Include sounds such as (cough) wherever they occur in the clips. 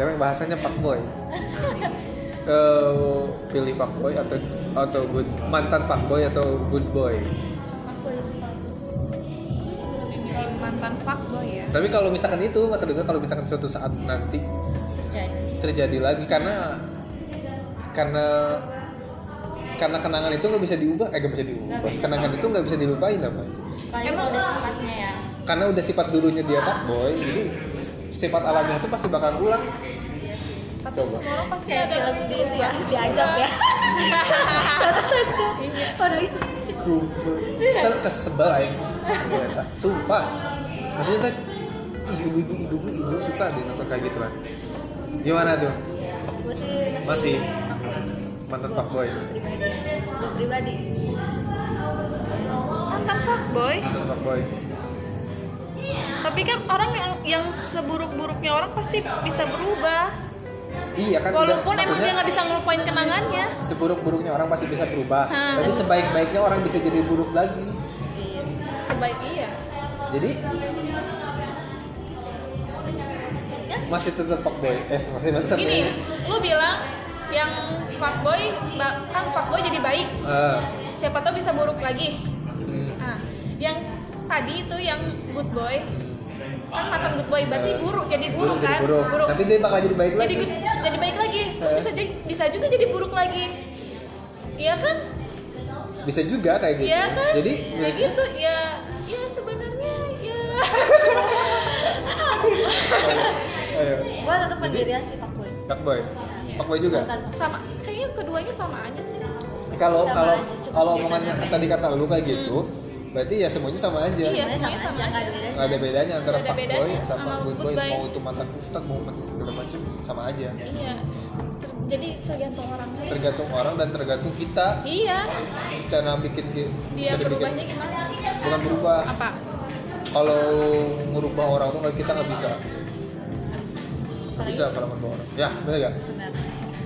sekarang bahasanya pak boy. (laughs) Eh, pilih pak boy atau atau good mantan pak boy atau good boy? Fuckboy milih mantan fuckboy ya? Tapi kalau misalkan itu maka dengar kalau misalkan suatu saat nanti terjadi. terjadi lagi karena karena karena kenangan itu nggak bisa diubah. Eh nggak bisa diubah. Bisa. kenangan itu nggak bisa dilupain apa Emang kalau udah lah. sifatnya ya. Karena udah sifat dulunya dia pak boy jadi sifat alamiah itu pasti bakal ulang tapi Coba. semua orang pasti kayak ada film di ya diajak ya. (laughs) Contoh kan orang itu. Ku kesel kesebel aja. Sumpah. Maksudnya tuh ibu-ibu ibu-ibu ibu suka deh nonton kayak gitu kan. Gimana tuh? Gue sih Masih. fuckboy sih. mantan pak boy pribadi gue pribadi. Mantan fuckboy? Mantan pak boy tapi kan orang yang yang seburuk-buruknya orang pasti bisa berubah iya kan walaupun tidak- emang dia nggak bisa ngelupain kenangannya. Seburuk-buruknya orang pasti bisa berubah. Hah. tapi sebaik-baiknya orang bisa jadi buruk lagi. Iya sebaik iya jadi masih tetap pak boy eh masih tetap gini lu bilang yang fuckboy kan fuckboy jadi baik. Eh, siapa tahu bisa buruk lagi. Hmm, nah yang tadi itu yang good boy kan mantan good boy berarti buruk jadi buruk jadi kan? buruk. tapi dia bakal jadi baik jadi lagi. good, jadi baik lagi. Terus bisa jadi bisa juga jadi buruk lagi. Iya kan? Bisa juga kayak gitu. Iya kan? Jadi ya gitu ya ya sebenarnya ya ayo. Gue tetap pendirian sih fuckboy pak boy. Pak boy juga? Sama kayaknya keduanya sama aja sih. Kalau kalau kalau omongannya beda. tadi kata lu kayak gitu berarti ya semuanya sama aja. Iya. Semuanya sama sama aja. nggak ada aja. bedanya nggak ada bedanya. antara ada pak bedanya boy sama sama good boy boy. mau itu mantan ustad mau mantan segala macam sama aja. Iya. Ter- jadi tergantung orangnya. Tergantung orang dan tergantung kita. Iya. Cara bikin ki- dia cara berubahnya bikin gimana? Bukan berubah. Apa? Kalau merubah orang tuh kita nggak bisa. Nggak bisa kalau merubah orang. Ya benar gak benar.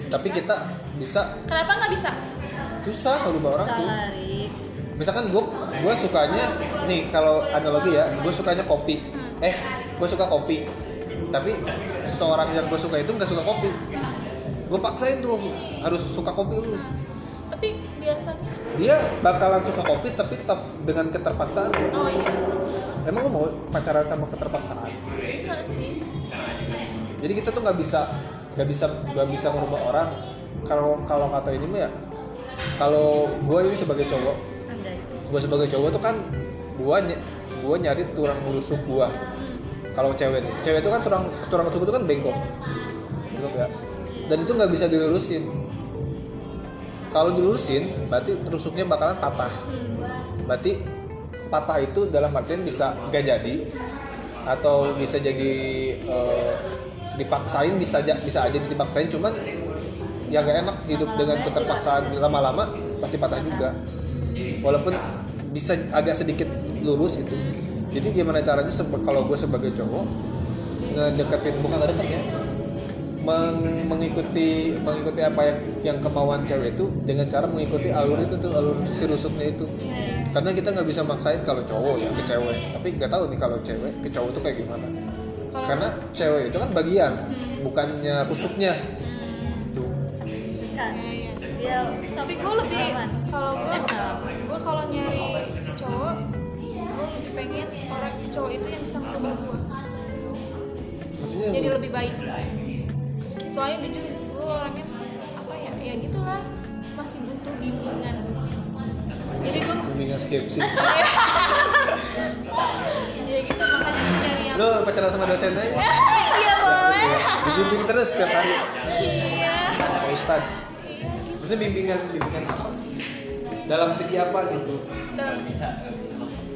Tapi kita bisa. Kenapa nggak bisa? Susah kalau merubah orang tuh misalkan gue gue sukanya nih kalau analogi ya gue sukanya kopi. Eh gue suka kopi. Tapi seseorang yang gue suka itu nggak suka kopi. Gue paksain tuh harus suka kopi dulu. Tapi biasanya? Dia bakalan suka kopi tapi tetap dengan keterpaksaan. Oh iya. Emang lo mau pacaran sama keterpaksaan? Enggak sih. Jadi kita tuh nggak bisa nggak bisa nggak bisa merubah orang. Kalau kalau kata ini mah ya kalau gue ini sebagai cowok gue sebagai cowok tuh kan gue gue nyari tulang rusuk gue kalau cewek nih cewek itu kan tulang tulang rusuk itu kan bengkok. Bengkok ya. Dan itu nggak bisa dilurusin. Kalau dilurusin berarti rusuknya bakalan patah. Berarti patah itu dalam artian bisa gak jadi atau bisa jadi eh, dipaksain bisa aja bisa aja dipaksain. Cuman ya gak enak hidup dengan keterpaksaan lama-lama pasti patah juga walaupun bisa agak sedikit lurus gitu. Jadi gimana caranya kalau gue sebagai cowok ngedeketin bukan ngedeket ya meng- mengikuti mengikuti apa yang, yang kemauan cewek itu dengan cara mengikuti alur itu tuh alur si rusuknya itu. Karena kita nggak bisa maksain kalau cowok ya ke cewek. Tapi nggak tahu nih kalau cewek ke cowok tuh kayak gimana. Karena cewek itu kan bagian bukannya rusuknya. Kan Iya, tapi gue lebih kalau gue gue kalau nyari cowok gue lebih pengen orang cowok itu yang bisa merubah gue maksudnya jadi lebih baik. Soalnya jujur gue orangnya apa ya ya gitulah. Masih butuh bimbingan. Jadi gue bimbingan skripsi (laughs) ya gitu makanya gue nyari yang lo pacaran sama dosen aja? (laughs) Iya boleh. Dibimbing terus setiap hari. Iya. Pak Ustad iya maksudnya bimbingan bimbingan apa? Dalam segi apa gitu? Dan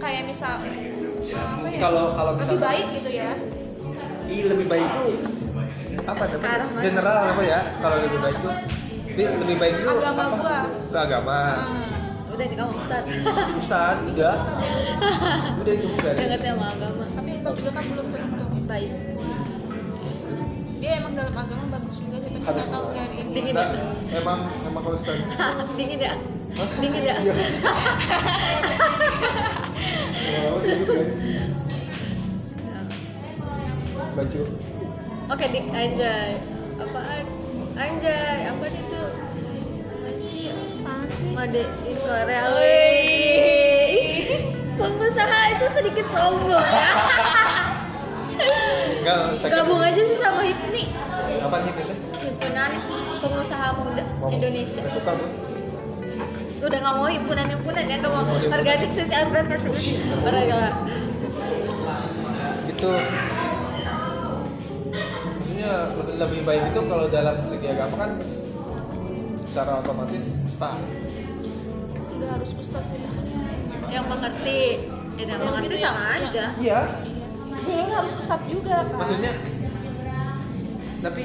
kayak misal apa ya? Kalau- kalau lebih baik gitu ya? Ih, lebih baik tuh apa lah. general apa ya? Kalau lebih baik tuh Tapi lebih baik tuh Agama apa? gua. ke agama. Ah, udah kamu Ustad Ustad udah. Ustaz ya. udah itu udah ngerti sama agama. Tapi Ustaz juga kan belum tentu. Baik dia emang dalam agama bagus juga sih tapi nggak tahu dari ini Dingin Nah, ya? emang emang kalau (laughs) Ustad dingin ya dingin ya Iya. (laughs) Oh, gitu, baju Oke dik anjay. Apaan? Anjay, apa itu? Apaan sih? Apaan sih? Made in Korea. Pengusaha itu sedikit sombong ya. (laughs) Enggak, saya Gabung aja sih sama HIPNI. Apa sih itu? Himpunan Pengusaha Muda Indonesia. Gak suka gue. Udah nggak mau himpunan himpunan ya, nggak mau organisasi organisasi. Nggak. Itu maksudnya lebih, lebih baik itu kalau dalam segi agama kan secara otomatis ustaz Udah harus ustad sih maksudnya. Yang mengerti, ya yang mengerti ya? sama aja. iya Iya. Jadi nggak harus ustad juga kan? maksudnya tapi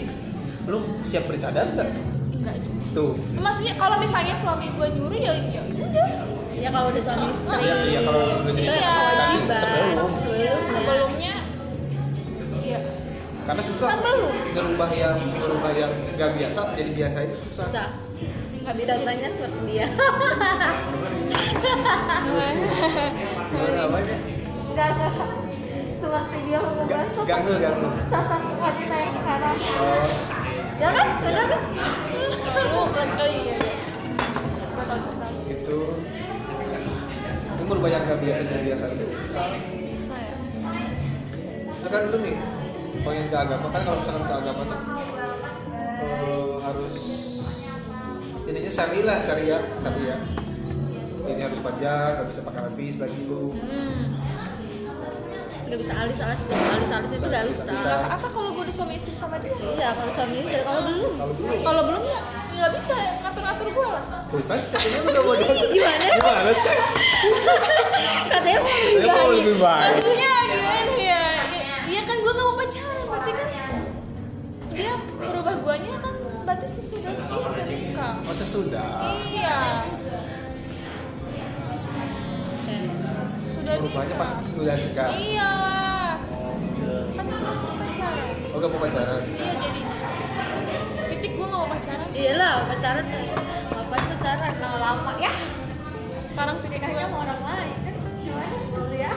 lu siap bercadar nggak Enggak juga. tuh Maksudnya kalau misalnya suami gue nyuruh ya ya udah. Ya kalau udah suami istri. iya iya kalau udah jadi Iya. kewajiban sebelum Sebelum Sebelumnya Iya. karena susah Kan belum. ngerubah yang ngerubah yang gak biasa jadi biasa itu susah Susah. Nggak bisa Contohnya seperti dia. gimana apanya Seperti dia mengubah sosok ganggu ganggu sosok wanita yang sekarang. oh Ya kan? Benar kan? Oh, kan oh iya. Gue tau cerita itu itu merubah yang gak biasa jadi biasa itu susah Saya. Nah, kan lu nih pengen ke agama kan kalau misalkan ke agama tuh eh, harus intinya syari lah syariah syariah ini harus panjang gak bisa pakai habis lagi lu Hmm. Gak bisa alis-alis tuh. Alis-alis itu gak bisa. Bisa. Apa, apa kalau gue udah suami istri sama dia? Iya, kalau suami istri kalau belum. kalau belum ya nggak bisa ngatur-ngatur gue lah. kan katanya lu gak mau (laughs) Gimana? gimana sih (laughs) Katanya mau Katanya mau nikahin. lebih baik Maksudnya gimana ya? Iya kan gue gak mau pacaran, berarti kan dia berubah guanya kan berarti sesudah itu nikah. oh sesudah Iya, nikah. pas sudah nikah Iyalah. Kan gue gak mau pacaran. oh gak mau pacaran Iya jadi titik gue gak mau pacaran. Iyalah, pacaran ngapain pacaran lama-lama ya. Sekarang titik Nikahnya gue sama orang lain kan. Gimana dulu ya?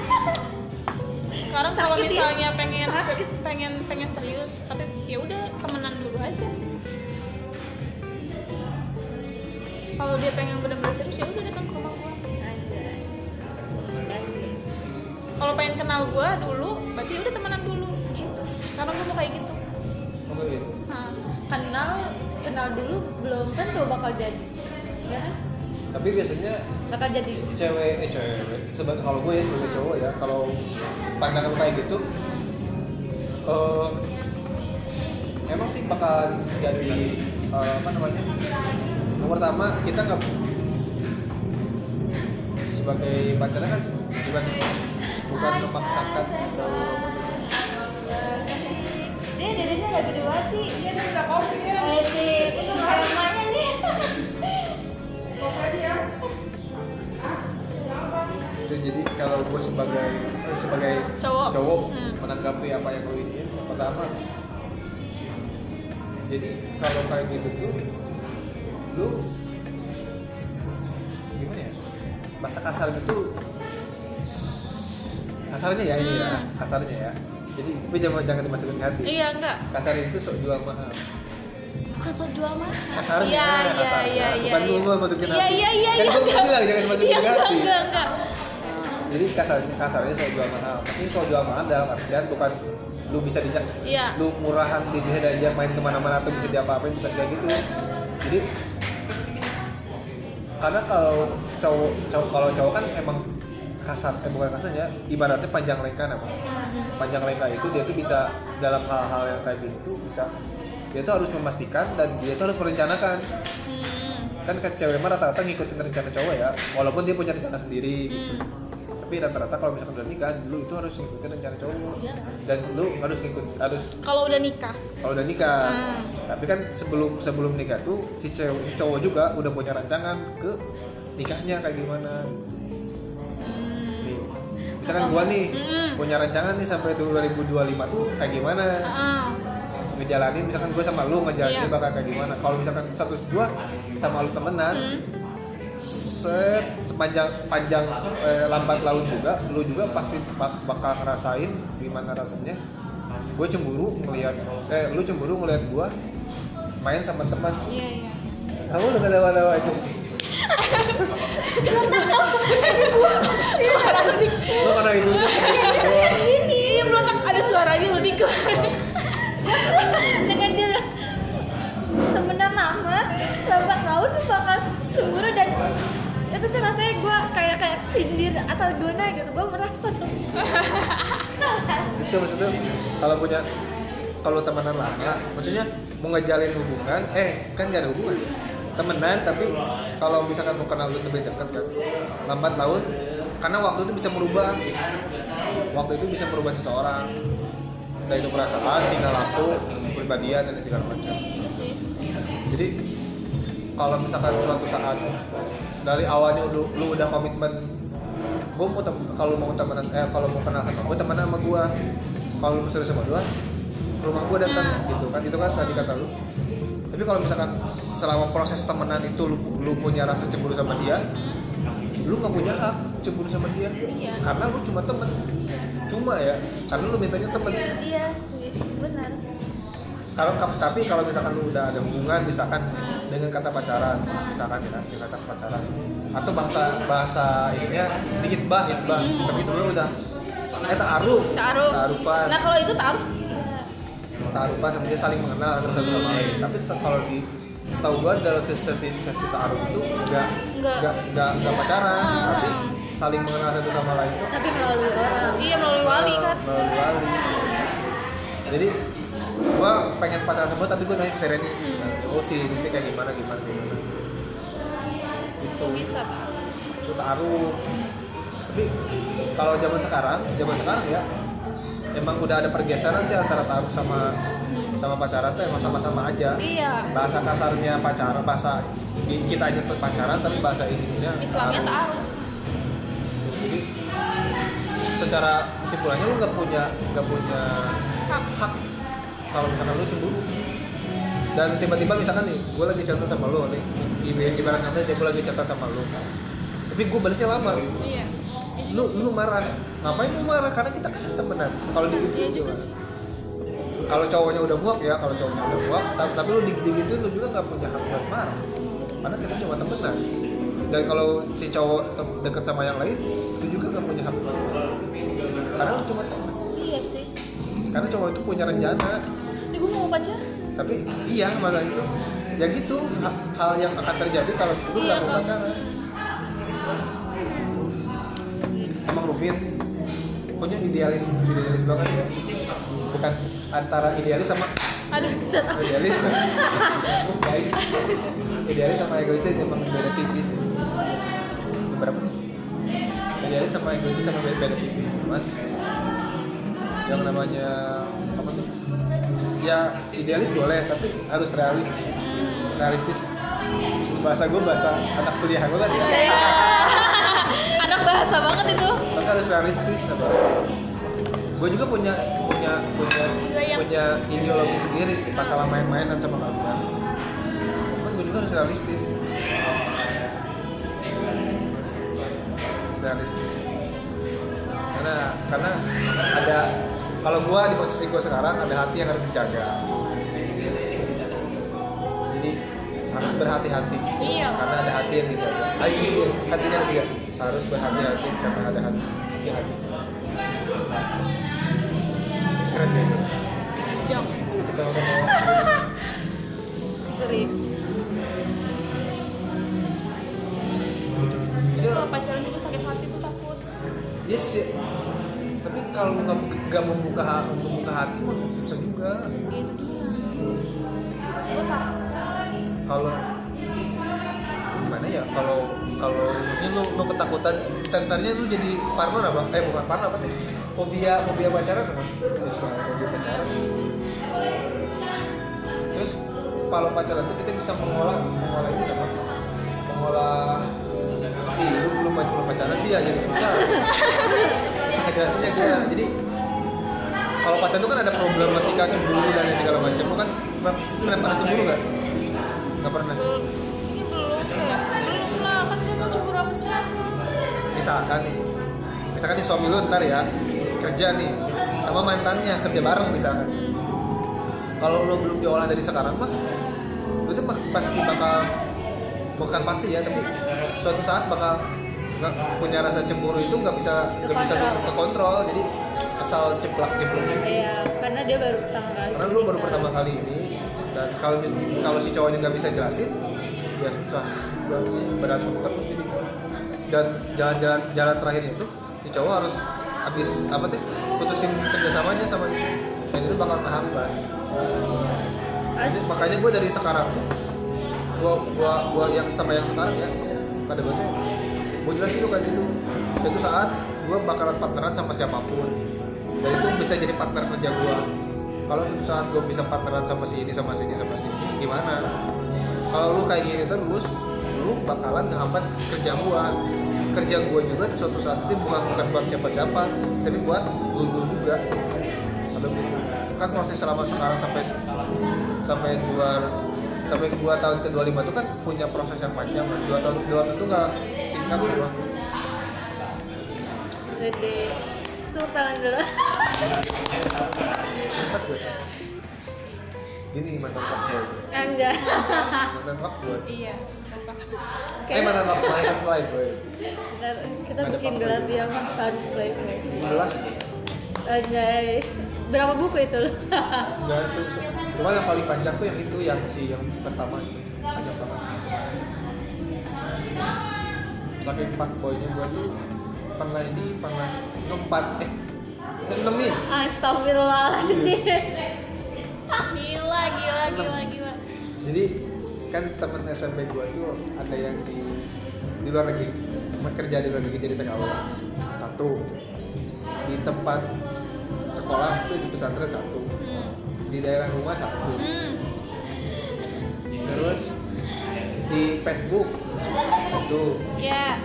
sekarang kalau ya? misalnya pengen Sakit. pengen pengen serius tapi ya udah temenan dulu aja kalau dia pengen bener-bener serius ya udah datang ke rumah gua pengen kenal gua dulu berarti udah temenan dulu gitu. Karena gua mau kayak gitu. Oh gak gitu? Nah, Kenal kenal dulu belum tentu bakal jadi. Ya kan? tapi biasanya Bakal jadi. cewek eh cewek sebagai kalau gue ya sebagai cowok ya kalau pandangan kayak gitu eh emang sih bakal jadi eh, apa namanya? Yang pertama kita nggak sebagai pacarnya kan bukan memaksakan atau Dia dedenya lagi dua sih. Iya, dia udah kopi ya. Ini kayak emaknya nih. itu jadi kalau gue sebagai eh, sebagai Cowok. Hmm. menanggapi apa yang lo ini yang pertama jadi kalau kayak gitu tuh lu gimana ya bahasa kasar itu kasarnya ya ini ya Hmm. kasarnya ya. Jadi tapi jangan jangan dimasukin ke hati. Iya enggak. Kasar itu sok jual mahal bukan soal jual mahal. kasarnya iya iya iya iya bukan iya. lu mau masukin iya hati. iya iya kan iya gue enggak. bilang jangan dimasukin iya ke hati. enggak enggak. Jadi kasarnya kasarnya soal jual mahal. Maksudnya soal jual mahal dalam artian bukan lu bisa dijak Iya. lu murahan di sini diajak main ke mana-mana atau bisa diapa-apain bukan kayak gitu. Jadi karena kalau cowok cowok kalau cowok kan emang kasar eh bukan kasar ya ibaratnya panjang lengka apa panjang lengka itu dia tuh bisa dalam hal-hal yang kayak gitu bisa dia tuh harus memastikan dan dia tuh harus merencanakan. Hmm. kan ke cewek mah rata-rata ngikutin rencana cowok ya walaupun dia punya rencana sendiri gitu. Tapi rata-rata kalau misalkan udah nikah lu itu harus ngikutin rencana cowok. Dan lu harus ngikut harus kalau udah nikah. Kalau udah nikah. Hmm. tapi kan sebelum sebelum nikah tuh si cewek si cowok juga udah punya rancangan ke nikahnya kayak gimana. Nih misalkan gua nih Hmm. punya rancangan nih sampai 2025 tuh kayak gimana Ah. ngejalanin misalkan gue sama lu ngejalanin Iya. bakal kayak gimana kalau misalkan status gue sama lu temenan Hmm. set sepanjang panjang eh, lambat laun juga lu juga pasti bak- bakal ngerasain gimana rasanya gue cemburu ngelihat eh lu cemburu ngelihat gue main sama teman iya iya kamu udah lewat-lewat itu (laughs) lo karena itu. Ini iya meletak. Ada suaranya lu dik dengan dia temenan lama lambat laun bakal cemburu dan itu tuh rasanya gue kayak kayak sindir atau gimana gitu. Gue merasa tuh. Itu maksudnya kalau punya kalau temenan lama maksudnya mau ngejalin hubungan eh kan gak ada hubungan temenan tapi kalau misalkan mau kenal lu lebih dekat kan lambat laun karena waktu itu bisa merubah. Waktu itu bisa merubah seseorang. Dari itu perasaan tinggal laku kepribadian dan segala macam. Iya jadi kalau misalkan suatu saat dari awalnya udah lu udah komitmen gue mau kalau mau temenan eh kalau mau kenal sama gue temenan sama gue kalau lu serius sama gue ke rumah gue datang gitu kan itu kan tadi kata lu tapi kalau misalkan selama proses temenan itu lu, lu punya rasa cemburu sama dia lu nggak punya hak cemburu sama dia. Iya. karena lu cuma temen. Cuma ya karena lu mintanya temen. Iya benar. Kalau tapi kalau misalkan lu udah ada hubungan misalkan dengan kata pacaran misalkan ya dengan kata pacaran. Atau bahasa bahasa ininya dihitbah hitbah tapi itu lu udah eh ta'aruf. Taruh ta'arufan. Nah kalau itu taruh ta'arufan sama dia saling mengenal antara satu sama lain. Tapi te- kalau di setahu gua dalam sesi sesi ta'aruf itu enggak Nggak. enggak enggak enggak pacaran. Tapi saling mengenal satu sama lain itu tapi melalui orang. Iya melalui wali kan. melalui wali. Jadi gua pengen pacaran sama tapi gua nanya ke Sereni oh si ini kayak gimana gimana gimana? Gitu. Bisa itu taruh tapi kalau zaman sekarang zaman sekarang ya emang udah ada pergeseran sih antara taruh sama sama pacaran tuh emang sama-sama aja. Iya. Bahasa kasarnya pacaran bahasa kita aja tuh pacaran tapi bahasa ininya Islamnya taruh. jadi secara kesimpulannya lu nggak punya nggak punya hak. hak. Kalau misalkan lu cemburu. Dan tiba-tiba misalkan nih gue lagi catat sama lu nih ibarat kata dia gue lagi catat sama lu. Tapi gue balasnya lama. Iya Iya lu sih lu marah. Ngapain lu marah? Karena kita kan temenan. Kalau iya digituin juga sih. Kalau cowoknya udah muak ya kalau cowoknya udah muak tapi, tapi lu digituin lu juga nggak punya hak buat marah. Karena kita cuma temenan. Dan kalau si cowok deket sama yang lain lu juga nggak punya hak buat marah. Karena lu cuma temen. Iya sih. Karena cowok itu punya rencana. Ini gue mau pacar. Tapi iya malah itu. Ya gitu ha- hal yang akan terjadi kalau Iya, nggak mau pacaran rumit punya idealis idealis banget ya. Bukan antara idealis sama aduh idealis. (laughs) Guys, idealis sama egois itu emang beda tipis. Berapa tuh idealis sama egois itu sama beda, beda tipis cuman yang namanya apa tuh? Ya idealis boleh tapi harus realis. Realistis. Bahasa gue bahasa anak kuliah gue kan ya. Anak bahasa banget itu. Tapi harus realistis apa gue juga punya punya punya punya ideologi sendiri masalah main-mainan sama kalian. Cuman gue juga harus realistis Harus realistis karena karena ada kalau gue di posisi gue sekarang ada hati yang harus dijaga. Jadi harus berhati-hati. Iya. karena ada hati yang dijaga. Lagi hatinya ada tiga harus berhati-hati karena ada hati di hati keren ya jam. Kita ngomong Keren. ya kalau pacaran juga sakit hati gue takut. Yes ya. tapi kalau nggak nggak membuka membuka hati mah susah juga. Ya itu dia. Kalau gimana ya? Kalau kalau ini lu lu ketakutan centernya lu jadi partner apa? Eh bukan partner apa nih? Fobia fobia pacaran apa? Lah, fobia pacaran. Terus kalau pacaran itu kita bisa mengolah mengolah itu apa? Mengolah ih lu belum belum pacaran sih ya jadi susah. Bisa ngejelasinnya gue jadi kalau pacaran itu kan ada problematika cemburu dan segala macam. Lu kan lu pernah pernah cemburu nggak? Nggak pernah misalkan nih misalkan nih suami lu ntar ya kerja nih sama mantannya kerja bareng misalkan. Hmm. kalau lo belum diolah dari sekarang mah lo tuh pas- pasti bakal bukan pasti ya tapi suatu saat bakal nggak punya rasa cemburu itu nggak bisa nggak bisa kontrol jadi asal ceplak ceplok gitu. Iya karena dia baru pertama kali karena lu baru pertama kali ini dan kalau kalau si cowoknya nggak bisa jelasin ya susah. Berarti berantem terus jadi dan jalan-jalan jalan terakhirnya itu si cowok harus habis apa tuh putusin kerjasamanya sama dia. Dan itu bakal kehambat Jadi, makanya gue dari sekarang tuh gua gua gua yang sama yang sekarang ya pada gue tuh gue jelasin kayak gitu. Suatu saat gue bakalan partneran sama siapa pun. Dan itu bisa jadi partner kerja gue kalau suatu saat gue bisa partneran sama si ini sama si ini sama si ini gimana? Kalau lu kayak gini terus lu bakalan ngehambat kerja gue kerja gue juga di suatu saat itu bukan bukan buat siapa-siapa tapi buat lu, lu juga. Atau gitu. Kan proses selama sekarang sampai sampai dua sampai dua tahun ke 25 itu kan punya proses yang panjang. Kan dua tahun dua tahun itu nggak singkat doang Dede tuh tangan dulu. Gini mantan fuckboy. enggak. Mantan fuckboy. iya Eh fuckboy, mantan playboy. Kita Ada bikin gelar yang fun play play 11 Anjay. Berapa buku itu? Lo? (laughs) enggak itu cuma yang paling panjang tuh yang itu yang si yang pertama. Itu panjang banget saking fuckboynya gue tuh pernah ini pernah ngempat eh nemenin. Astagfirullahaladzim (laughs) gila gila gila gila. Jadi kan temen SMP gue tuh ada yang di di luar negeri. Bekerja di luar negeri jadi TKW satu. Di tempat sekolah tuh di pesantren satu. Hmm. di daerah rumah satu. Hmm. terus di Facebook satu. Ya.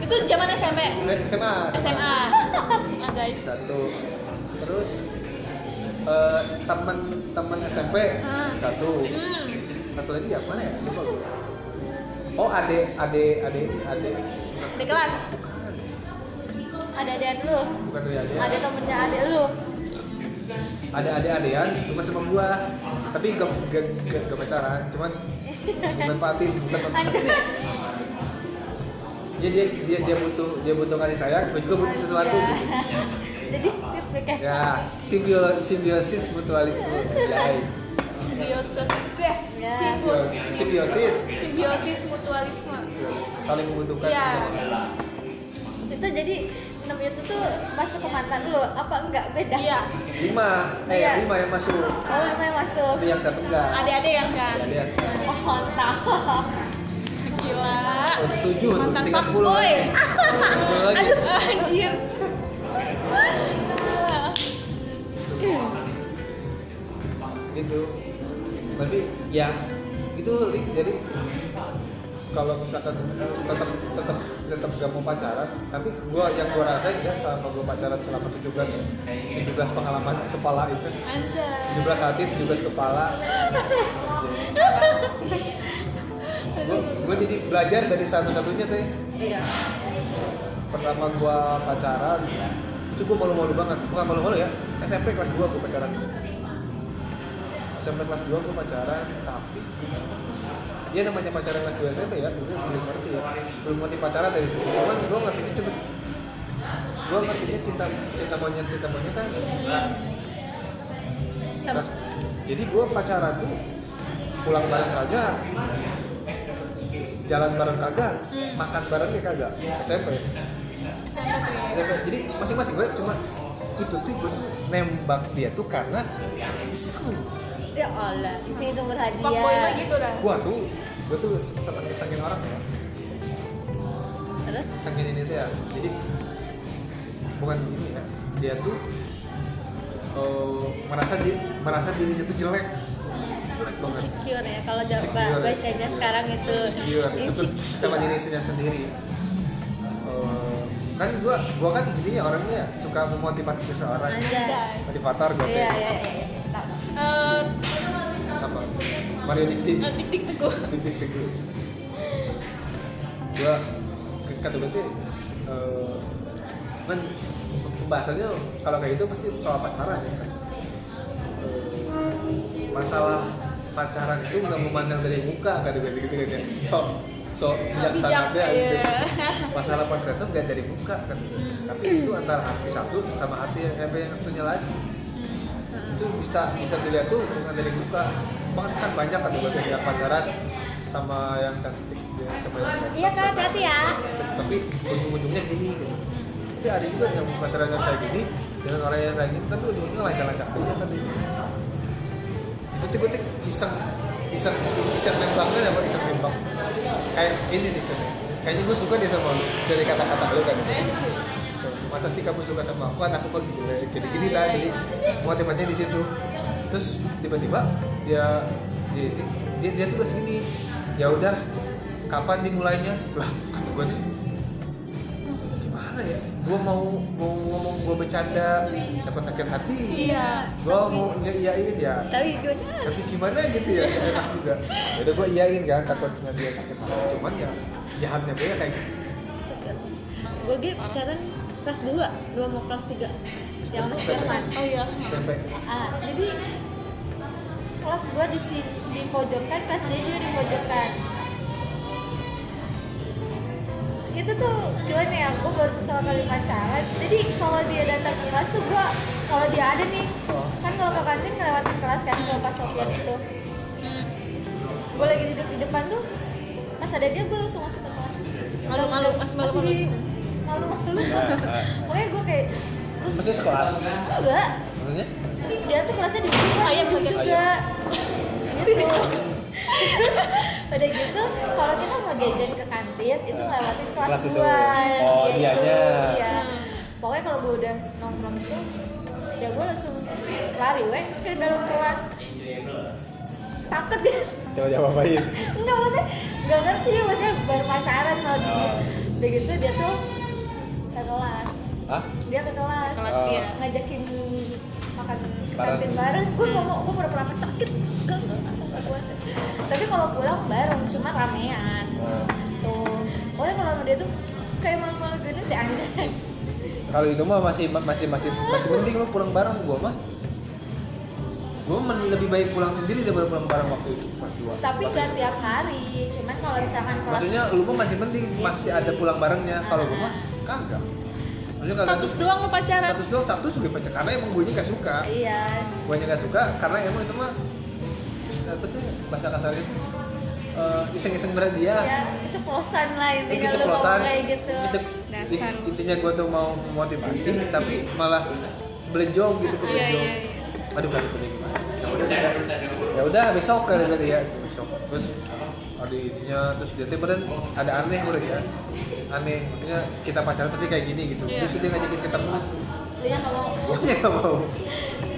Itu zaman SMP SMA SMA SMA guys. Satu. Terus eh, teman teman SMP Hmm. satu. Hmm. Satu lagi ya? Mana ya? Lupa gue oh ade ade ade ade. Di kelas. Bukan. Ada adean lu. Bukan dari ade ada temennya adek lu. Ada ade adean cuma sama gua. Tapi gak gak gak, gak pacaran cuman dimanfaatin. Bukan ya dia dia dia butuh dia butuh kasih sayang gua juga butuh sesuatu Ya. gitu. (laughs) Jadi ya simbio simbiosis mutualisme. Jai. Simbiosis. Ya. simbiosis. Simbiosis. Simbiosis mutualisme. Saling membutuhkan. Iya. itu jadi enam itu tuh masuk ke mantan lu apa enggak beda? Iya. Lima. Eh Iya. lima yang masuk. Oh lima yang masuk. Tapi yang satu enggak? Adik-adik yang kan? Ada yang oh mantap. Gila. Oh, tujuh mantan tinggal sepuluh. Fuckboy lagi tinggal sepuluh lagi. (laughs) Anjir gitu tapi ya itu jadi kalau misalkan tetap tetap tetap gak mau pacaran tapi gua yang gua rasain ya selama gua pacaran selama 17 17 pengalaman kepala itu. Anjay. 17 hati 17 kepala. Gua, gua jadi belajar dari satu-satunya teh. Iya. Pertama gua pacaran itu gua malu-malu banget. Bukan malu-malu ya SMP kelas 2 gua pacaran SMP kelas 2 gua pacaran tapi ya namanya pacaran kelas 2 SMP ya gue belum ngerti ya. Belum ngerti pacaran dari situ. Cuman gua ngertinya cuma gua ngertinya cinta cinta monyet cinta monyet kan? Terus, jadi gua pacaran tuh pulang bareng kagak jalan bareng kagak Hmm. makan barengnya kagak. SMP. SMP. Tuh ya SMP. jadi masing-masing gue cuma itu tuh gue tuh nembak dia tuh karena iseng ya Allah isi sumber fuckboy mah hadiah gitu dah. Gue tuh gue tuh seneng isengin orang ya. Terus? Ini tuh ya. Jadi bukan gini ya. Dia tuh eh, merasa di merasa dirinya tuh jelek. Jelek banget. Insecure ya kalau jawab bahasanya sekarang itu insecure. Insecure. sama diri sendiri Eh, kan gua gua kan jadinya orangnya suka memotivasi seseorang. Anjay. Motivator gue iya iya iya Eh, apa? Mario Dik. Dik. Dik dik teguh Dik Dik Teguh gua kata gue tuh kan pembahasannya kalau kayak gitu pasti soal pacaran ya kan masalah pacaran itu nggak memandang dari muka kan gitu gitu kan ya so so bijak bijaksananya gitu. ya masalah pacaran itu nggak dari muka kan tapi itu antara hati satu sama hati yang yang satunya lagi itu bisa bisa dilihat tuh bukan dari muka. Bahkan kan banyak kan juga yang pacaran sama yang cantik yang ganteng. Iya kak, hati ya. tapi ujung-ujungnya gini gitu tapi ada juga yang pacaran yang kayak gini dengan orang yang kayak gini tapi ujungnya lancar-lancar aja kan itu tiba tiba iseng iseng iseng nembaknya apa iseng nembak. Kayak ini nih kan kayaknya gue suka dia sama lu dari kata-kata lu kan masa sih kamu suka sama aku? Kan aku kok gitu? Kayak gini gini lah jadi motivasinya di situ. Terus tiba-tiba dia dia dia, dia tuh segini ya udah kapan dimulainya? Lah kata gue tuh gimana ya? Gue mau mau ngomong gue bercanda dapat sakit hati. Iya gue mau iyain ya. Tapi gue tapi gimana gitu ya? Enak juga. Ya udah gue iyain kan takutnya dia sakit hati. Cuman ya jahatnya dia kayak gitu. Gue gitu pacaran kelas 2 dua mau kelas 3 yang Kelas sekarang SMP. oh iya ah jadi kelas gue di di pojokan kelas dia juga di pojokan itu tuh gimana ya gue baru pertama kali pacaran jadi kalau dia datang ke kelas tuh gue kalau dia ada nih Oh. kan kalau ke kantin ngelewatin kelas kan ke pas Sofian itu Hmm. gue lagi duduk di depan tuh pas ada dia gue langsung masuk ke kelas Malu-malu, masih malu-malu. Di- malu-malu pokoknya gue kayak terus maksudnya sekelas? Enggak. Maksudnya? Dia tuh kelasnya di Ayam, ujung ayam. juga. gitu. Terus udah gitu kalau kita mau jajan ke kantin itu ngelewatin kelas, Kelas itu. gua. Oh, gitu. iya. Pokoknya kalau gue udah nongkrong itu ya gue langsung lari weh ke dalam kelas. Takut dia coba coba apain enggak maksudnya enggak ngerti ya maksudnya baru pacaran kalau dia Oh. udah gitu dia tuh kelas. Ah dia ke kelas. Kelas Oh. dia ngajakin makan kantin bareng. Gue nggak mau gue pura-pura sakit. Enggak enggak enggak gue tapi kalau pulang bareng cuma ramean. Oh. tuh. Pokoknya kalau sama dia tuh kayak malu-malu gini sih anjay. Kalau itu mah masih masih masih masih penting lu pulang bareng. Gua mah gua men- lebih baik pulang sendiri daripada pulang bareng waktu itu pas dua. Tapi nggak tiap hari. Cuman kalau misalkan kelas maksudnya lu mah masih penting masih ada pulang barengnya. Kalau gua mah kagak maksudnya kagak status doang lo pacaran. status doang status juga pacar. Karena emang gue gak suka. Iya. Gue gak suka karena emang itu mah apa tuh bahasa kasarnya itu eh, iseng-iseng berat dia. Ya keceplosan lah ini intinya lu keceplosan. kayak gitu. Itu- Dasar. intinya gue tuh mau memotivasi tapi malah belejong gitu ke Iya, belejong iya, iya. aduh kali punya gimana. Ya udah ya udah besok kali tadi ya besok. Terus ada ininya terus dia beneran ada aneh menurut ya aneh maksudnya kita pacaran tapi kayak gini gitu. Iya. terus dia ngajakin ketemu. Dia nggak mau. Gue (laughs) nggak mau.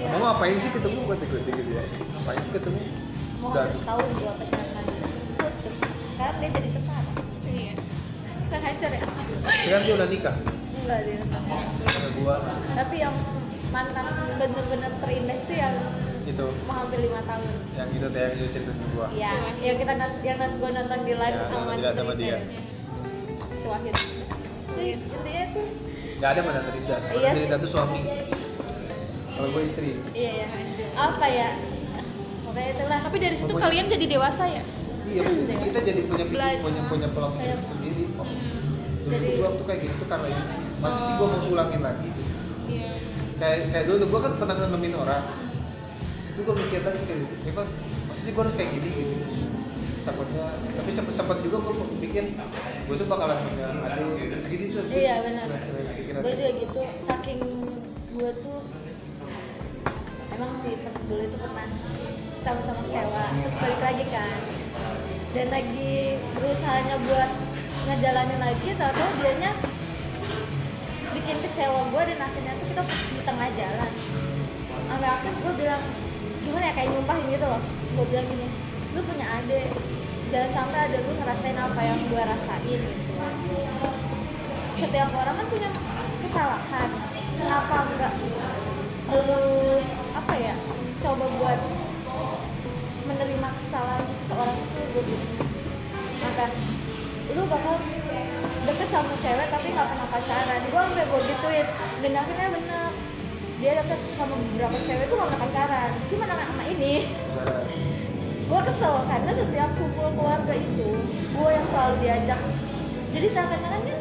Mau ngapain sih ketemu? Gue gue gitu ya ngapain sih ketemu? Mau Dan- harus tahu gua pacaran lagi putus. Sekarang dia jadi tentara iya. Hancur ya. Sekarang dia udah nikah? Enggak dia sama gue tapi yang mantan bener-bener terindah itu yang itu. mau hampir lima tahun. Yang itu teh yang itu cerita ke gue ya yang kita yang gua nonton di live Ya, sama cerita dia. Wahid Jadi, intinya tuh nggak ada mantan Rinda Iya mantan sih. Rinda tuh suami. Kalau gue istri. Iya ya apa ya? Pokoknya itulah. Tapi dari situ Pokoknya- kalian jadi dewasa ya? Iya (laughs) kita jadi punya punya punya pola pikir sendiri. Oh, dulu Jadi- gue waktu kayak gitu karena ini. Masa sih gue mau ulangin lagi? Iya. Kayak kayak dulu gue kan pernah nemenin orang. Itu gue mikir lagi kayak kan masa sih gue harus kayak gini gitu takutnya tapi sempet sempet juga gue bikin gue tuh bakalan punya aduh gitu tuh iya benar. Gue juga gitu. Saking gue tuh emang sih dulu itu pernah sama-sama kecewa. Terus balik lagi kan. Dan lagi berusahanya buat ngejalanin lagi tau-tau dianya bikin kecewa gue dan akhirnya tuh kita di tengah jalan. Sampai akhir gue bilang gimana ya kayak nyumpahin gitu loh. Gue bilang gini lu punya adik jangan sampai ada lu ngerasain apa yang gue rasain gitu. Setiap orang kan punya kesalahan kenapa enggak lu apa ya coba buat menerima kesalahan seseorang itu bilang. Maka lu bakal deket sama cewek tapi nggak pernah pacaran. Gue sampai gue gituin dan akhirnya bener dia deket sama beberapa cewek tuh nggak pernah pacaran. Cuma sama ini gue kesel karena setiap kumpul keluarga itu gue yang selalu diajak. Jadi seakan-akan kan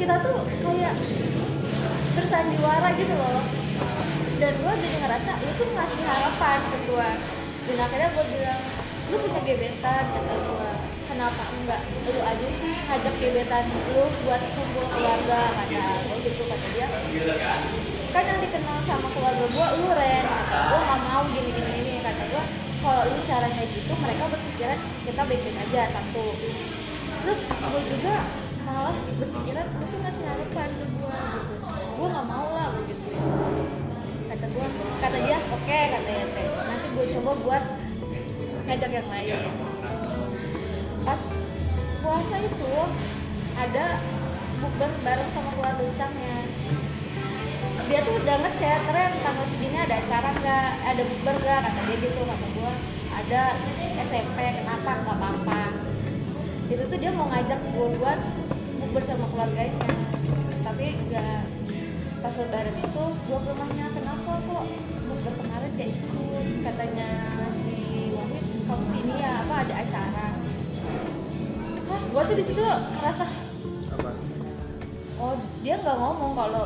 kita tuh kayak bersandiwara gitu loh. Dan gue jadi ngerasa lu tuh ngasih harapan ke gue dan akhirnya gue bilang lu punya gebetan kata gue kenapa enggak? Lu aja sih ngajak gebetan lu buat kumpul keluarga kata gue gitu kata dia. Kan yang dikenal sama keluarga gue lu Ren. Kata gue nggak mau gini gini gini kata gue kalau lu caranya gitu mereka berpikiran kita baik-baik aja satu. Terus gue juga malah berpikiran lu tuh ngasih harapan ke gue gitu. Gue nggak mau lah begitu kata gue kata dia oke kata ya teh nanti gue coba buat ngajak yang lain. Pas puasa itu ada bukber bareng sama keluarga besarnya dia tuh udah ngechat Ren tanggal segini ada acara nggak? Ada bukber nggak? Kata dia gitu kata gue ada SMP kenapa? Nggak apa-apa. Itu tuh dia mau ngajak gue buat bukber sama keluarganya. Tapi nggak pas lebaran itu gue ke rumahnya kenapa kok bukber kemarin gak ikut? Katanya si Wahid kamu ini ya apa ada acara. Hah, gue tuh di situ ngerasa apa? oh dia nggak ngomong kalau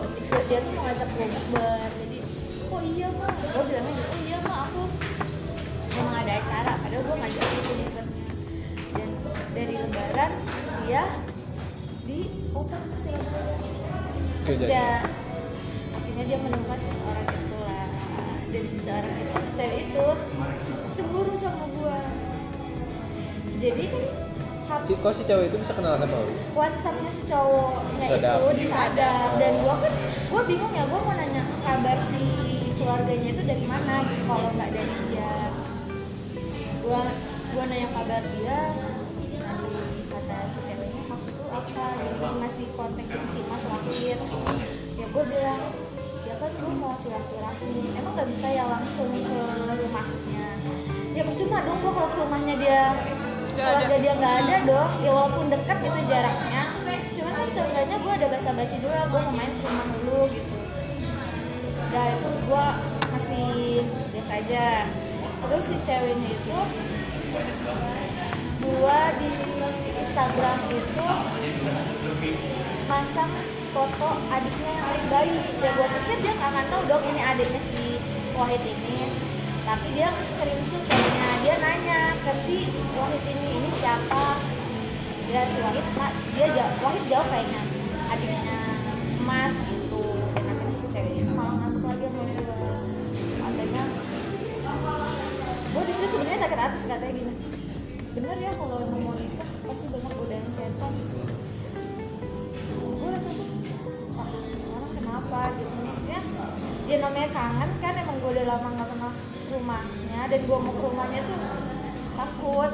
dia, tuh mau ngajak gue bukber jadi oh iya mah gue bilangnya gitu oh iya mah aku emang ada acara. Padahal gue ngajak dia ke bukbernya dan dari lebaran dia di open ke Surabaya. Kerja. akhirnya dia menemukan seseorang itu lah. Dan seseorang itu si cewek itu cemburu sama gue jadi kan Si kok si cewek itu bisa kenal sama lu? WhatsAppnya si cowoknya itu disadar dan gua kan gua bingung ya gua mau nanya kabar si keluarganya itu dari mana gitu kalau nggak dari dia. Gua gua nanya kabar dia tadi kata si ceweknya maksud lu apa? Jadi ngasih kontak si Mas Wahid ya gua bilang ya kan gua mau silaturahmi. Emang nggak bisa ya langsung ke rumahnya? Ya percuma dong gua kalau ke rumahnya dia keluarga dia nggak ada dong. Ya walaupun dekat gitu jaraknya seenggaknya gue ada basa-basi dulu ya gue mau main ke rumah dulu gitu. Udah itu gue masih biasa aja. Terus si ceweknya itu gue di Instagram itu pasang foto adiknya yang masih bayi. Ya gue pikir dia nggak akan tahu dong ini adiknya si Wahid ini. Tapi dia screenshot kayaknya dia nanya ke si Wahid ini ini siapa ya si Wahid dia jawab Wahid jawab kayaknya adiknya Mas gitu. Dan akhirnya si cewek itu malah ngantuk lagi sama gue katanya gue di sini sebenarnya sakit hati katanya gini. Bener ya kalau emang mau nikah pasti banyak godaan setan. Gue rasa tuh wah orang kenapa? Gitu. Maksudnya ya namanya kangen kan emang gue udah lama nggak pernah ke rumahnya dan gue mau ke rumahnya tuh takut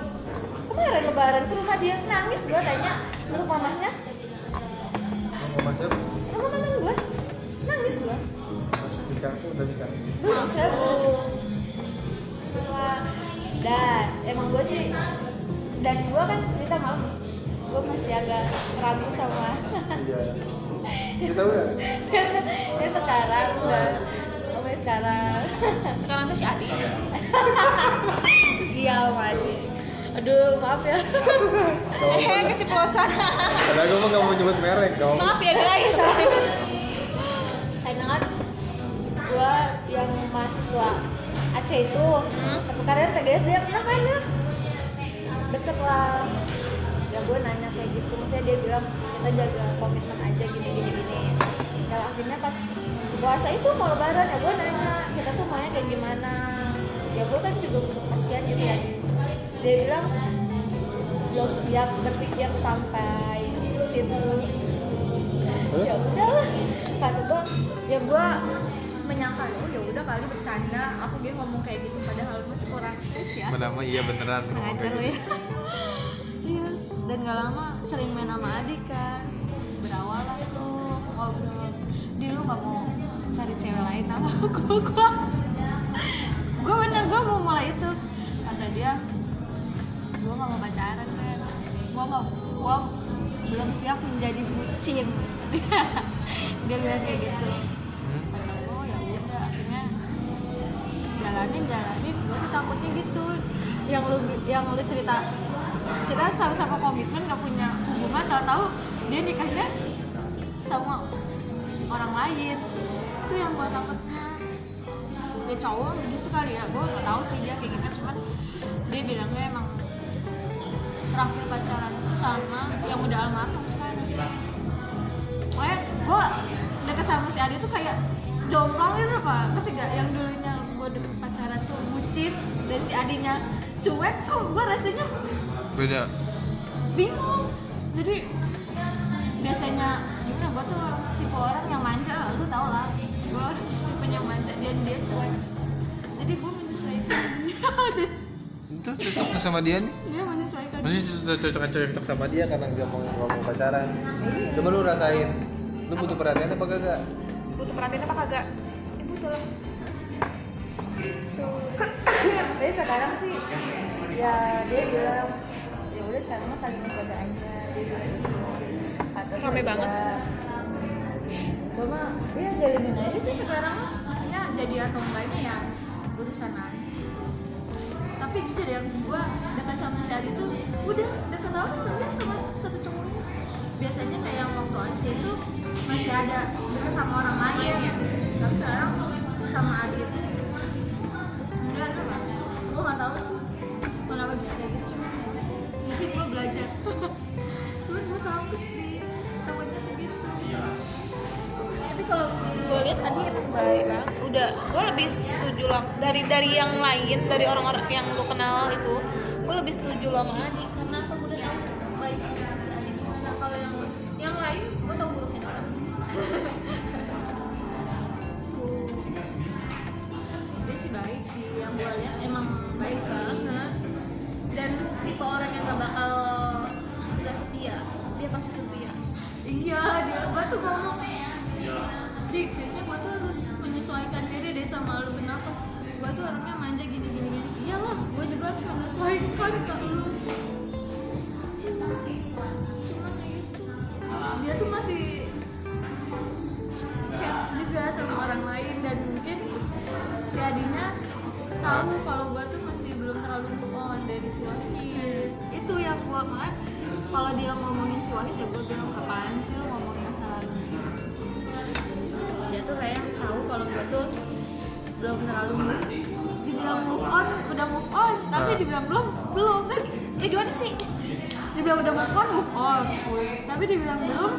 kemarin lebaran ke rumah dia nangis gue tanya lu mamahnya Sama siapa? rumah mantan gue nangis gue Pas nikah tuh udah nikah. belum saya belum Wah, dan emang gue sih dan gue kan cerita malam gue masih agak ragu sama (laughs) Iya. Kita tahu ya? (laughs) ya sekarang udah sampai sekarang sekarang tuh si Adi (laughs) iya Om Adi aduh maaf ya. (laughs) Eh keceplosan. Padahal gue mah gak mau nyebut merek dong. maaf ya guys. Karena kan gue yang mahasiswa Aceh itu Hmm. pertukaran PGS dia pernah kan? Ya deket lah. Ya gue nanya kayak gitu. Maksudnya dia bilang kita jaga komitmen aja gini gini gini. Ya akhirnya pas puasa itu mau lebaran ya gue nanya kita tuh maunya kayak gimana ya gue kan juga butuh kepastian gitu ya. Dia bilang belum siap berpikir sampai situ. Ya udahlah. Kata gue ya gue menyangka oh ya udah kali bercanda. Aku dia ngomong kayak gitu padahal gue cukup rasis ya. Mana mah iya beneran ngomong kayak gitu. ya. (laughs) Iya dan gak lama sering main sama adik kan. Berawal lah tuh ngobrol. Di lu gak mau cari cewek lain sama aku gua gue bener gue mau mulai itu. Kata dia gue gak mau pacaran kan gue gak gue belum siap menjadi bucin. (laughs) Dia bilang kayak gitu. Kata gue ya akhirnya jalanin jalanin. Gue tuh takutnya gitu. Yang lu yang lu cerita kita sama-sama komitmen gak punya hubungan tahu-tahu dia nikahnya sama orang lain. Itu yang gue takutnya. Ya cowok gitu kali ya. Gue nggak tahu sih dia kayak gimana cuman dia bilangnya emang terakhir pacaran itu sama yang udah almarhum sekarang. Pokoknya gue deket sama si Adi tuh kayak jomplang gitu apa ngerti gak yang dulunya gue deket pacaran tuh bucin dan si Adinya cuek kok gue rasanya beda. bingung. Jadi biasanya gimana? Gue tuh tipe orang yang manja. Lu tau lah gue tipe yang manja dan dia cuek jadi gue menyesuaikan dia itu cocok sama dia nih? Dia menyesuaikan Maksudnya cocok cocok cocok sama dia karena dia mau ngomong pacaran. Coba lu rasain. Lu butuh perhatian apa kagak? Butuh perhatian apa kagak? Ya butuh lah. Tapi sekarang sih ya dia bilang ya udah sekarang mah saling menjaga aja. Dia bilang gitu atau Rame banget. gue mah ya jalinin aja sih sekarang. Mah maksudnya jadi atau enggaknya ya nanti tapi jujur ya gue dekat sama si Adi tuh udah dekat banget udah sama satu cowok. Biasanya kayak waktu Aceh itu masih ada dekat sama orang lain. Tapi sekarang sama Adi itu enggak enggak gue nggak tahu sih kenapa bisa kayak gitu cuma mungkin gue belajar. (laughs) Cuman gue takut nih takutnya tuh gitu. Tapi kalau gue lihat Adi emang baik banget udah gue lebih setuju lah. Dari dari yang lain dari orang-orang yang gue kenal itu gue lebih setuju lah sama Adi. Karena gue udah tahu baik si Adi gimana. Kalau yang yang lain gue tau buruknya orang (laughs) makanya kalau dia ngomongin si Wahid ya gue bilang apaan sih lu ngomongin masa lalu dia tuh kayak tahu kalau gue tuh belum terlalu move dibilang move on udah move on. Tapi Ah. dibilang belum belum. Eh eh, gimana sih? Dibilang udah move on move on. Tapi dibilang belum.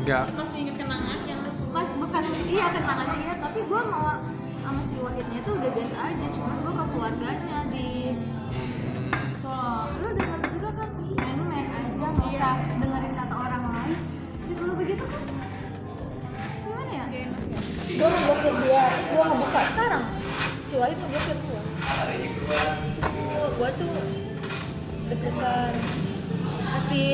Enggak masih inget kenangan yang mas bukan. Iya kenangannya iya. Tapi gue mau sama si Wahidnya itu udah biasa aja. Cuman gue ke keluarganya di gue ngeblokir dia. Terus gue ngebuka sekarang. Si Wahid ngeblokir gue tuh gue tuh deg-degan. Masih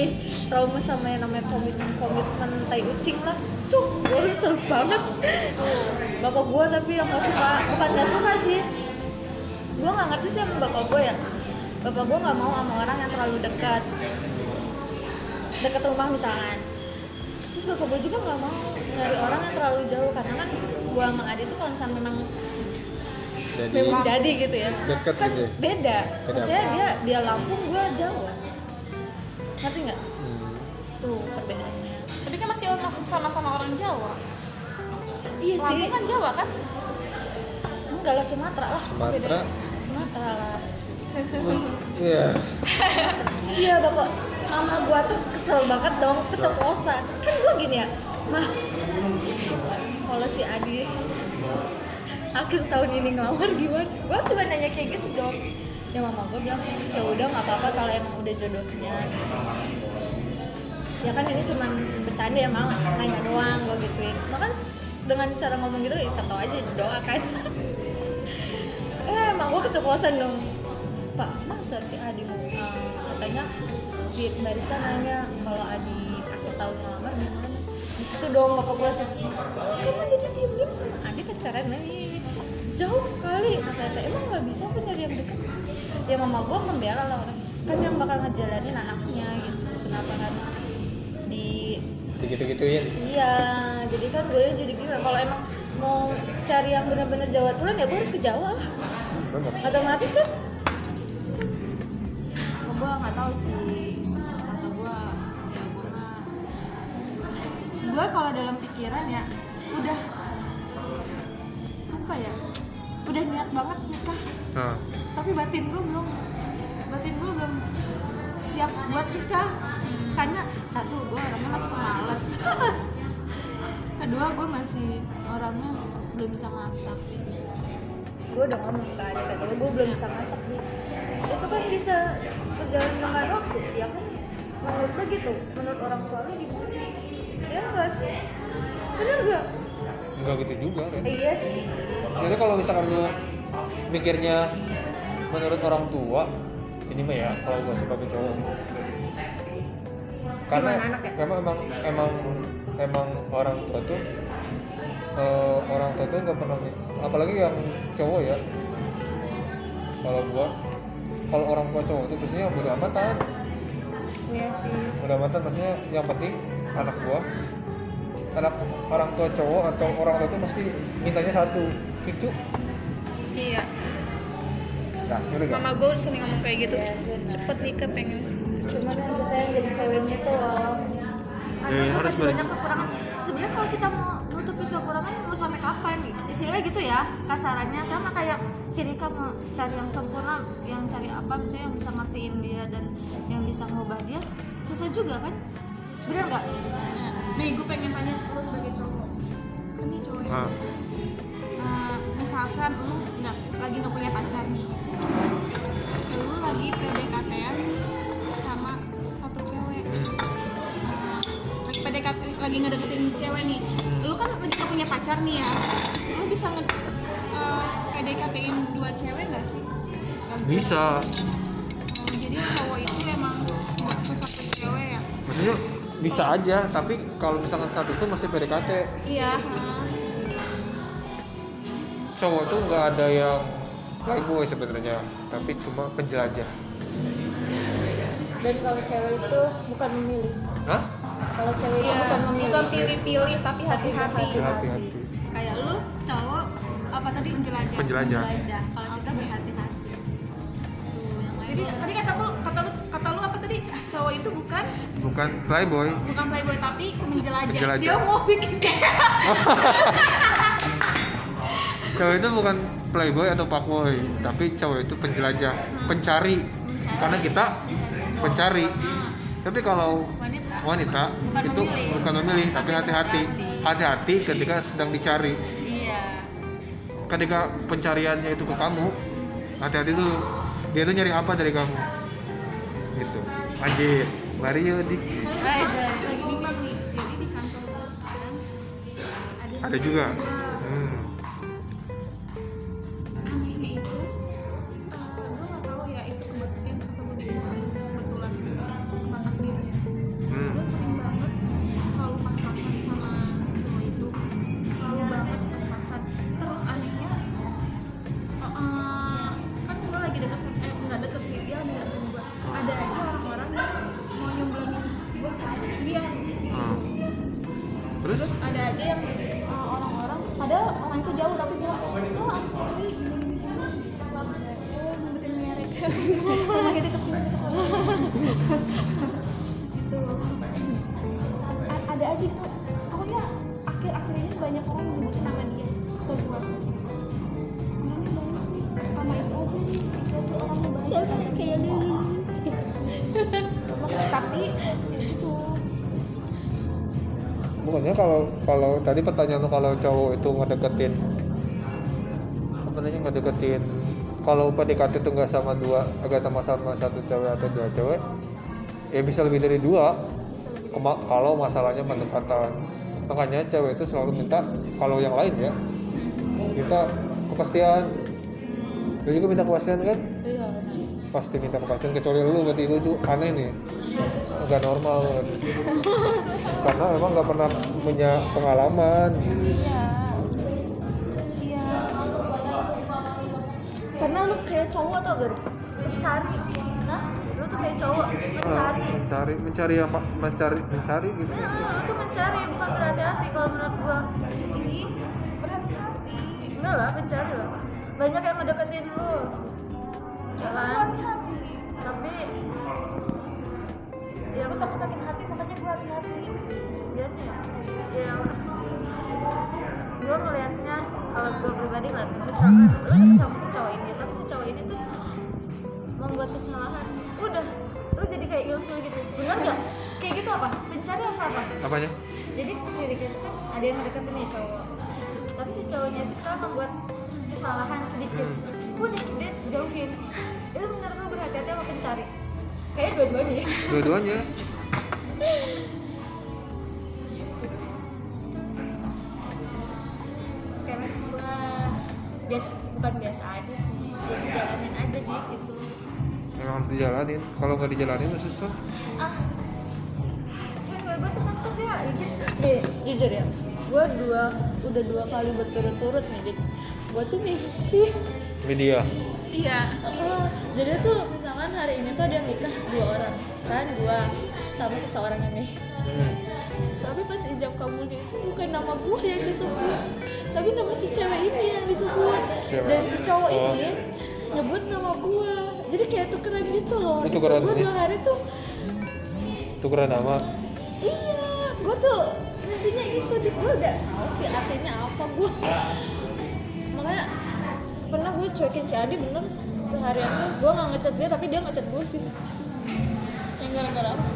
trauma sama yang namanya komitmen komitmen tai ucing lah. Cuk gue seru banget. Bapak gue tapi yang gak suka. Bukan gak suka sih. Gue nggak ngerti sih sama bapak gue ya. Bapak gue nggak mau sama orang yang terlalu dekat. Dekat rumah misalkan. Terus bapak gue juga nggak mau nyari orang yang terlalu jauh karena kan gue sama Adi tuh kalau misalnya memang jadi memang jadi gitu ya Deket kan gitu ya? beda. Beda maksudnya apa? dia dia Lampung gue Jawa ngerti nggak? Hmm, tuh perbedaannya. Tapi kan masih masih sama-sama orang Jawa. Iya sih. Lampung kan Jawa kan? Enggak lah Sumatera lah. Sumatera? Sumatera lah. Iya. (laughs) Iya bapak mama gua tuh kesel banget dong keceplosan. Kan gua gini ya mah kalau si Adi akhir tahun ini ngelamar gimana? Gua coba nanya kayak gitu dong. Ya mama gua bilang ya udah nggak apa-apa kalau emang udah jodohnya. Ya kan ini cuman bercanda ya mal nanya doang gua gituin. Makan dengan cara ngomong gitu ya tau aja doa kan. (laughs) Eh emang gua keceplosan dong. Pak masa si Adi mau eh, katanya si barista nanya kalau Adi akhir tahun ngelamar gimana di situ dong bapak gue langsung kamu jadi diem diem sama Adi pacaran lagi? Jauh kali kata emang nggak bisa apa nyari yang dekat ya mama gue membela lah orang. Kan yang bakal ngejalanin anaknya gitu. Kenapa harus di gitu-gituin iya jadi kan gue jadi gimana? Kalau emang mau cari yang benar-benar Jawa tulen ya gue harus ke Jawa lah. Otomatis kan? Gue nggak tahu sih gue kalau dalam pikiran ya udah apa ya udah niat banget nikah. Tapi batin gue belum batin gue belum siap buat nikah. Karena satu gue orangnya masih pemalas. (laughs) Kedua gue masih orangnya belum bisa masak. Gue udah ngomong kan kata gue gue belum bisa masak nih. Itu kan bisa berjalan dengan waktu. Ya kan menurut lo gitu menurut orang tua lo gimana ya enggak sih? Bener gak? enggak gitu juga kan? Iya sih. Jadi kalau misalkan lu mikirnya menurut orang tua ini mah ya kalau gue sebagai cowok. Karena Gimana anak ya? emang emang emang emang orang tua tuh eh, orang tua tuh nggak pernah apalagi yang cowok ya. Kalau gua kalau orang tua cowok tuh biasanya bodo amatan iya sih. Bodo amatan maksudnya yang penting anak gua. Anak orang tua cowok atau orang tua tuh pasti mintanya satu cucu. Iya. Nah mama gue sering ngomong kayak gitu Iya, cepet nikah pengen cuman yang kita yang jadi ceweknya tuh loh. Karena Eh, masih banyak kekurangan. Sebenarnya kalau kita mau nutupi kekurangan mau sampai kapan? Istilahnya gitu ya kasarannya. Sama kayak si Rika mau cari yang sempurna yang cari apa misalnya yang bisa ngertiin dia dan yang bisa ngubah dia susah juga kan bener nggak? Nih gue pengen tanya lu sebagai cowok. Kan nih cowok ya. Ah. Eh, misalkan lu nggak lagi nggak punya pacar nih. Lu lagi PDKT sama satu cewek. Eh, lagi PDKT lagi ngedeketin cewek nih. Lu kan lagi nggak punya pacar nih ya. Lu bisa nge eh, PDKT-in dua cewek nggak sih? Bisa bisa aja tapi kalau misalkan satu itu masih PDKT iya heeh. cowok tuh nggak ada yang playboy sebenarnya tapi cuma penjelajah. Dan kalau cewek itu bukan memilih. Hah? kalau cewek itu Iya, bukan memilih. bukan pilih-pilih tapi hati-hati. Hati-hati. Kayak lu cowok apa tadi penjelajah? Penjelajah. Belajar kalau kita berhati-hati. Jadi tadi kata lu kata lu cowok itu bukan bukan playboy. Bukan playboy tapi menjelajah, Penjelajah. dia mau bikin cowok (laughs) itu bukan playboy atau fuckboy tapi cowok itu penjelajah pencari. Karena kita pencari tapi kalau wanita. wanita Bukan itu memilih. bukan memilih tapi hati-hati. hati-hati. Ketika sedang dicari. Iya. Ketika pencariannya itu ke kamu hati-hati tuh dia tuh nyari apa dari kamu di kantor gue sekarang ada ada juga tapi bilang oh aku hari oh sini gitu. Ada aja gitu pokoknya akhir-akhir ini banyak orang bukannya kalau kalau tadi pertanyaan lu kalau cowok itu ngedeketin apa namanya ngedeketin kalau PDKT itu nggak sama dua agak sama sama satu cewek atau dua cewek ya bisa lebih dari dua. Lebih Kema- kalau masalahnya pendekatan. Makanya cewek itu selalu minta kalau yang lain ya minta kepastian. Lu juga minta kepastian kan pasti minta kepastian kecuali lu berarti lu tuh aneh nih. Nggak normal (laughs) karena memang nggak pernah punya pengalaman. Iya. Iya. karena lu kayak cowok tau gak lu cari nah lu tuh kayak cowok Ah, mencari mencari mencari apa? Mencari mencari gitu. Nah, lu tuh mencari bukan berhati-hati kalau menurut gua. Ini berhati-hati. Enggak lah mencari lah. Banyak yang ngedeketin lu ya hati-hati tapi ya gue takut sakit hati makanya gue hati-hati. Dia nih ya gue ngelihatnya kalau gue pribadi ngeliat misalkan lu sama si cowok ini tapi si cowok ini tuh membuat kesalahan. Udah lu jadi kayak ilfil gitu. Benar nggak? Kayak gitu apa? Mencari apa apa? Apanya? Jadi si Rika itu kan ada yang ngedeketin nih cowok. Tapi si cowoknya itu kan membuat kesalahan sedikit. Udah dua-duanya ya. dua-duanya. Sekarang gua biasa bukan biasa aja sih ya dijalanin aja nih gitu. Memang harus dijalanin. Kalau nggak dijalanin ya susah. Ah. Cewek gue tuh takut ya deh jujur ya. Gue dua udah dua kali berturut-turut nih Dik. gue tuh mimpi media. Iya. Jadi tuh hari ini tuh ada nikah dua orang. Kan dua sama seseorang ini. Hmm. tapi pas ijab kabulnya itu bukan nama gue yang disebut. Tapi nama si cewek ini yang disebut. Cewek. dan si cowok Oh. ini nyebut nama gue jadi kayak tukeran gitu loh. Oh, tukeran ini? dua hari tuh tukeran nama? Iya gue tuh intinya itu di gue udah tahu sih artinya apa gue makanya cuekin si Adi bener. Seharian tuh gue nggak ngechat dia tapi dia ngechat gue sih. Yang gara-gara apa?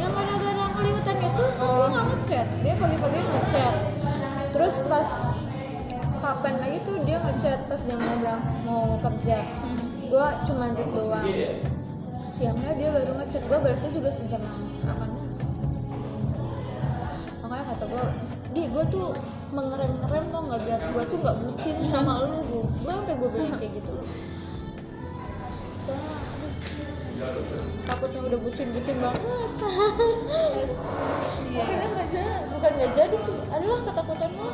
yang gara-gara ngeliwetan itu kan gue nggak ngechat dia pagi-pagi ngechat terus pas kapan lagi tuh dia ngechat pas dia mau berang- mau kerja. Hmm. gue cuma duduk doang. Siangnya dia baru ngechat gue balasnya juga sejam kapan. Makanya kata gue di gue tuh mengerem ngerem tuh nggak biar gue tuh nggak bucin sama lu gue sampai gue bilang kayak gitu. Soalnya takutnya udah bucin bucin banget. Iya. nggak jadi bukan nggak jadi sih. Adalah ketakutan lo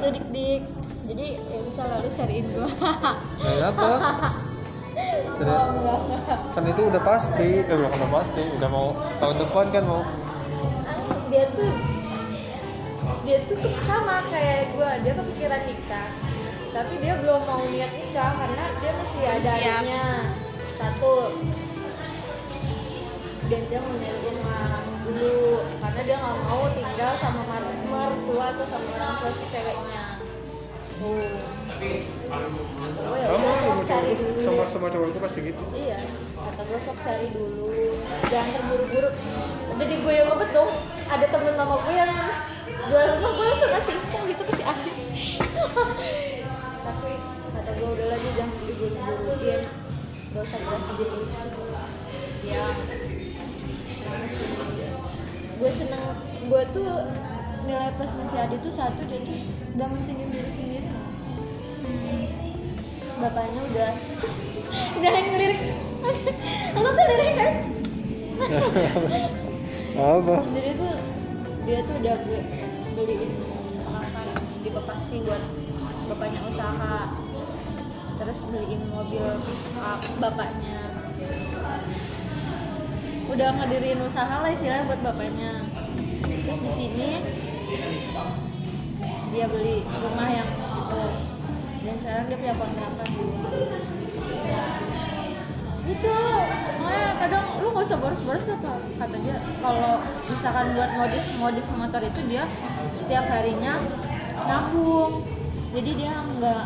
jadi dik jadi ya bisa lalu cariin gue Kenapa? oh enggak enggak kan itu udah pasti. Eh bukan udah pasti. Udah mau tahun depan kan mau. Dia tuh dia tuh sama kayak gue dia kepikiran nikah tapi dia belum mau niat nikah karena dia masih Belum ada adiknya. Satu dan dia mau nyari rumah dulu karena dia nggak mau tinggal sama mertua atau sama orang tua si ceweknya. Tuh kata gue ya sama sama cari dulu. sama sama cowok itu pasti gitu. Iya, kata gue sok cari dulu, jangan terburu-buru. Jadi gue yang ngebet dong, ada temen sama gue yang jual rumah gue langsung kasih info gitu ke si. Tapi kata gue udah lagi jangan diburu-buruin, gak usah berasa dulu Ya, gue seneng, gue tuh nilai plusnya si Adi tuh satu dia tuh udah mentingin diri sendiri. Bapaknya udah jangan ngelirik aku tuh lirik kan? (laughs) Apa? Jadi tuh dia tuh udah gue beliin makan di Bekasi buat bapaknya usaha. Terus beliin mobil uh, bapaknya. Udah ngedirin usaha lah istilahnya buat bapaknya. Terus di sini dia beli rumah yang itu. Dan sekarang dia punya kontrakan gitu. Makanya kadang lu nggak usah boros-boros apa kata dia kalau misalkan buat modif modif motor itu dia setiap harinya nabung. Jadi dia nggak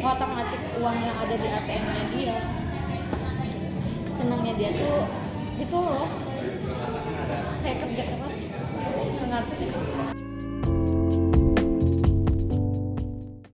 ngotak ngatik uang yang ada di ATM nya dia. Senangnya dia tuh itu loh. Kayak kerja keras. Ngerti